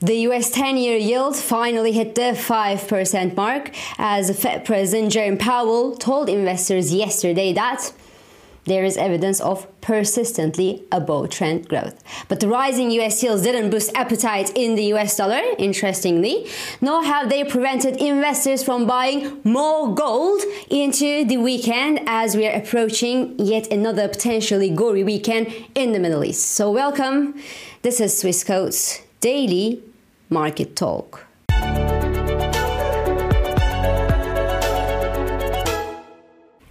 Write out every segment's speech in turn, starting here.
The US 10 year yield finally hit the 5% mark as Fed President Jerome Powell told investors yesterday that there is evidence of persistently above trend growth. But the rising US yields didn't boost appetite in the US dollar, interestingly, nor have they prevented investors from buying more gold into the weekend as we are approaching yet another potentially gory weekend in the Middle East. So, welcome. This is Swiss Swissquote's daily market talk.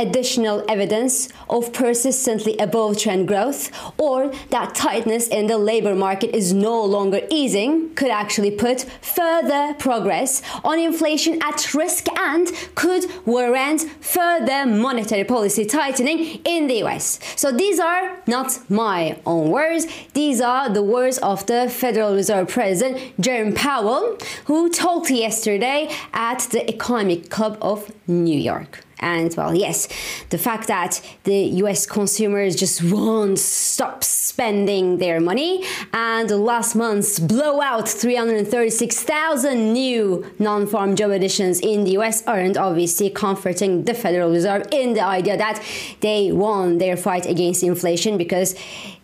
Additional evidence of persistently above trend growth or that tightness in the labor market is no longer easing could actually put further progress on inflation at risk and could warrant further monetary policy tightening in the US. So these are not my own words, these are the words of the Federal Reserve President Jerome Powell, who talked yesterday at the Economic Club of New York. And well, yes, the fact that the US consumers just won't stop spending their money. And last month's blowout 336,000 new non-farm job additions in the US aren't obviously comforting the Federal Reserve in the idea that they won their fight against inflation because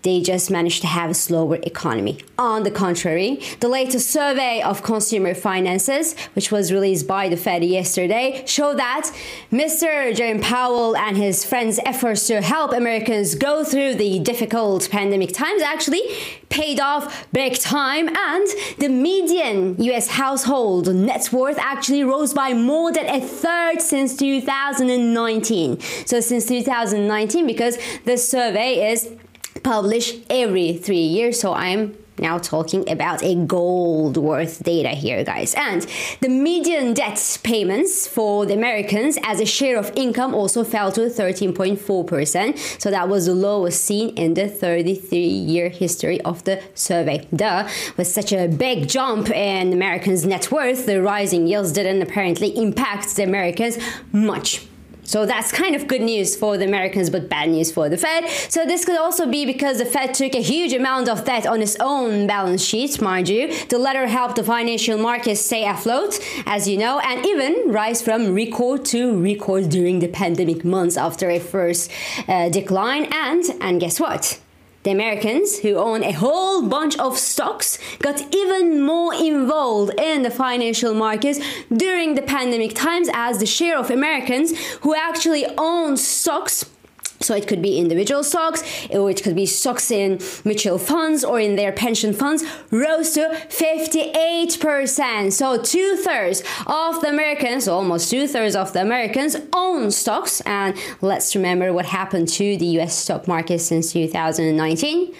they just managed to have a slower economy. On the contrary, the latest survey of consumer finances, which was released by the Fed yesterday, showed that Mr. Jerome Powell and his friends' efforts to help Americans go through the difficult pandemic times actually paid off big time, and the median US household net worth actually rose by more than a third since 2019. So, since 2019, because the survey is publish every three years. So I'm now talking about a gold worth data here, guys. And the median debt payments for the Americans as a share of income also fell to 13.4%. So that was the lowest seen in the 33 year history of the survey. Duh, with such a big jump in Americans' net worth, the rising yields didn't apparently impact the Americans much. So that's kind of good news for the Americans, but bad news for the Fed. So this could also be because the Fed took a huge amount of debt on its own balance sheet, mind you. The latter helped the financial markets stay afloat, as you know, and even rise from record to record during the pandemic months after a first uh, decline. And and guess what? The Americans, who own a whole bunch of stocks, got even more involved in the financial markets during the pandemic times as the share of Americans who actually own stocks so it could be individual stocks, uh, or it could be stocks in mutual funds or in their pension funds, rose to 58%. So two thirds of the Americans, almost two thirds of the Americans, own stocks. And let's remember what happened to the US stock market since 2019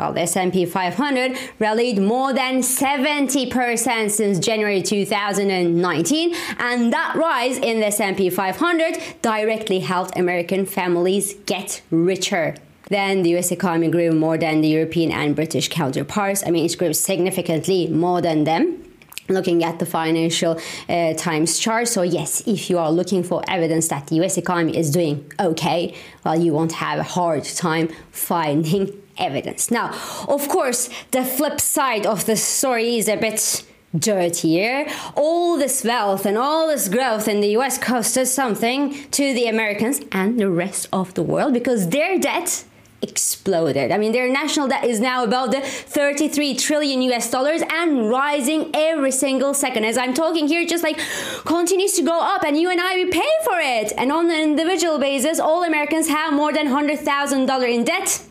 well, the S&P 500 rallied more than 70% since January 2019, and that rise in the S&P 500 directly helped American families get richer. Then the US economy grew more than the European and British counterparts. I mean, it grew significantly more than them looking at the financial uh, times chart so yes if you are looking for evidence that the us economy is doing okay well you won't have a hard time finding evidence. Now, of course, the flip side of the story is a bit dirtier. All this wealth and all this growth in the US costed something to the Americans and the rest of the world because their debt exploded. I mean, their national debt is now about the 33 trillion US dollars and rising every single second. As I'm talking here, just like continues to go up, and you and I we pay for it. And on an individual basis, all Americans have more than $100,000 in debt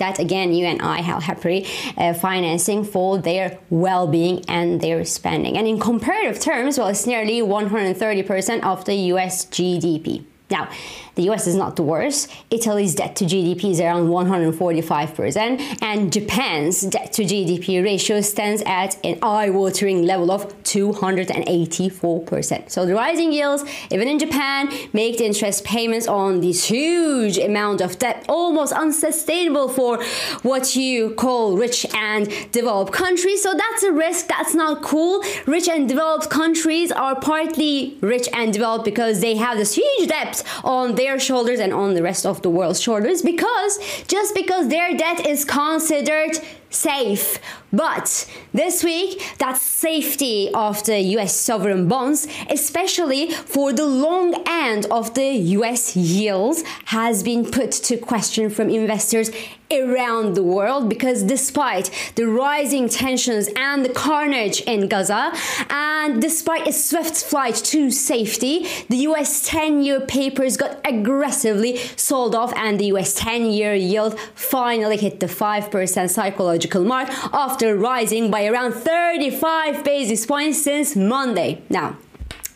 that again you and I have happily uh, financing for their well-being and their spending. And in comparative terms, well, it's nearly 130% of the US GDP. Now, the US is not the worst. Italy's debt to GDP is around 145%, and Japan's debt to GDP ratio stands at an eye watering level of 284%. So the rising yields, even in Japan, make the interest payments on this huge amount of debt almost unsustainable for what you call rich and developed countries. So that's a risk. That's not cool. Rich and developed countries are partly rich and developed because they have this huge debt on their shoulders and on the rest of the world's shoulders because just because their debt is considered safe. But this week, that safety of the US sovereign bonds, especially for the long end of the US yields, has been put to question from investors around the world because despite the rising tensions and the carnage in Gaza, and despite a swift flight to safety, the US 10 year papers got aggressively sold off, and the US 10 year yield finally hit the 5% psychological mark after rising by around 35 basis points since Monday. Now,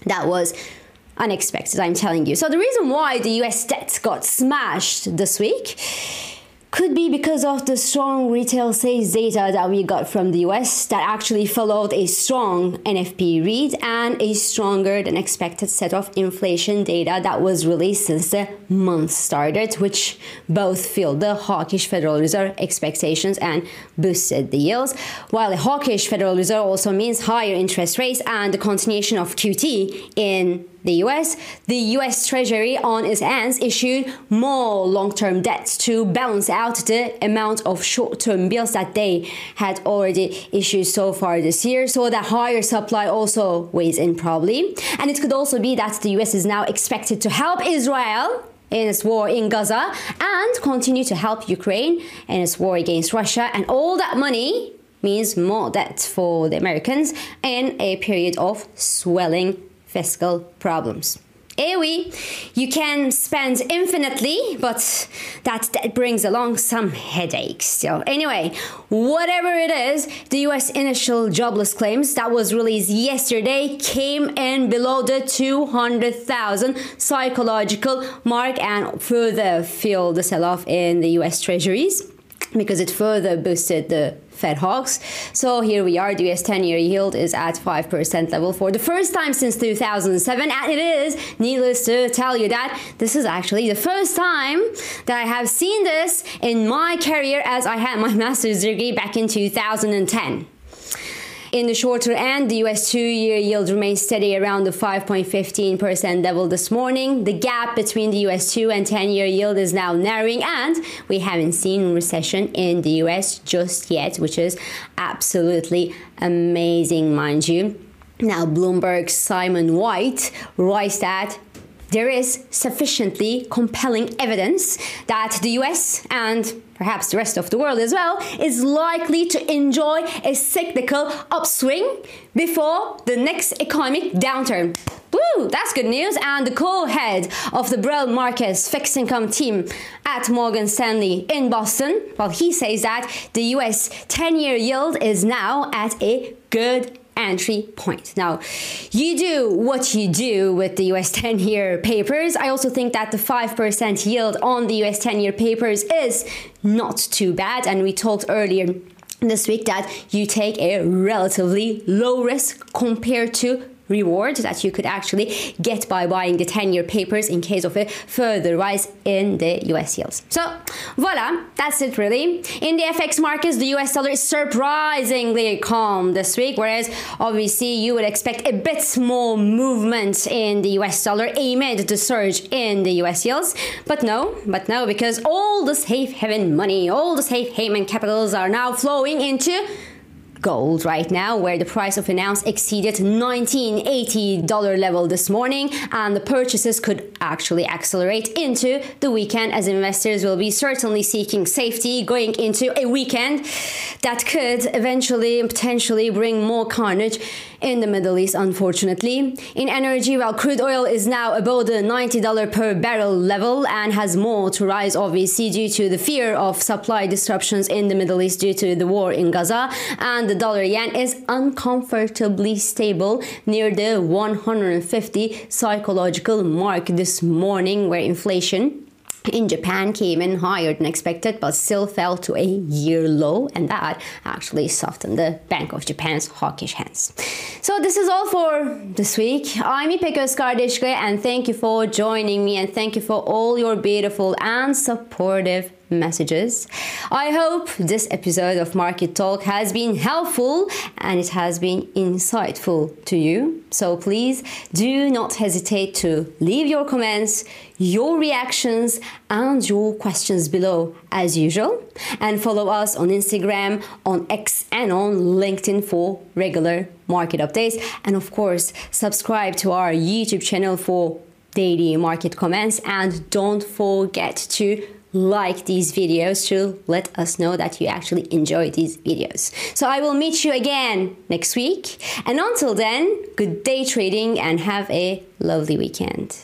that was unexpected, I'm telling you. So, the reason why the US debt got smashed this week could be because of the strong retail sales data that we got from the US that actually followed a strong NFP read and a stronger than expected set of inflation data that was released since the month started, which both filled the hawkish Federal Reserve expectations and boosted the yields. While a hawkish Federal Reserve also means higher interest rates and the continuation of QT in the US, the US Treasury on its hands issued more long-term debts to balance out the amount of short-term bills that they had already issued so far this year. So that higher supply also weighs in probably. And it could also be that the US is now expected to help Israel in its war in Gaza and continue to help Ukraine in its war against Russia. And all that money means more debt for the Americans in a period of swelling fiscal problems. AOE, you can spend infinitely, but that, that brings along some headaches. So, anyway, whatever it is, the US initial jobless claims that was released yesterday came in below the 200,000 psychological mark and further fueled the sell off in the US treasuries because it further boosted the Fed hawks. So here we are, the US 10 year yield is at 5% level for the first time since 2007. And it is needless to tell you that this is actually the first time that I have seen this in my career as I had my master's degree back in 2010. In the shorter end, the US two year yield remains steady around the 5.15% level this morning. The gap between the US 2 and 10 year yield is now narrowing, and we haven't seen recession in the US just yet, which is absolutely amazing, mind you. Now, Bloomberg's Simon White writes that there is sufficiently compelling evidence that the US and perhaps the rest of the world as well, is likely to enjoy a cyclical upswing before the next economic downturn. Woo, that's good news. And the co-head of the Broad Markets fixed income team at Morgan Stanley in Boston, well, he says that the US 10-year yield is now at a good entry point. Now, you do what you do with the US 10 year papers. I also think that the 5% yield on the US 10 year papers is not too bad. And we talked earlier this week that you take a relatively low risk compared to reward that you could actually get by buying the 10 year papers in case of a further rise in the US yields. So, voila, that's it really. In the FX markets, the US dollar is surprisingly calm this week, whereas obviously you would expect a bit more movement in the US dollar amid the surge in the US yields. But no, but no, because all the safe haven money, all the safe haven capitals are now flowing into gold right now, where the price of an ounce exceeded $1980 level this morning, and the purchases could actually accelerate into the weekend as investors will be certainly seeking safety going into a weekend that could eventually potentially bring more carnage in the Middle East, unfortunately. In energy, well, crude oil is now above the $90 per barrel level and has more to rise, obviously, due to the fear of supply disruptions in the Middle East due to the war in Gaza. And the dollar yen is uncomfortably stable near the 150 psychological mark this morning, where inflation in Japan came in higher than expected, but still fell to a year low, and that actually softened the Bank of Japan's hawkish hands. So this is all for this week. I'm Ipek Ozkardeskaya, and thank you for joining me, and thank you for all your beautiful and supportive messages. I hope this episode of Market Talk has been helpful and it has been insightful to you. So please do not hesitate to leave your comments, your reactions, and your questions below as usual. And follow us on Instagram, on X, and on LinkedIn for regular market updates. And of course, subscribe to our YouTube channel for daily market comments. And don't forget to like these videos to let us know that you actually enjoy these videos. So I will meet you again next week. And until then, good day trading and have a lovely weekend.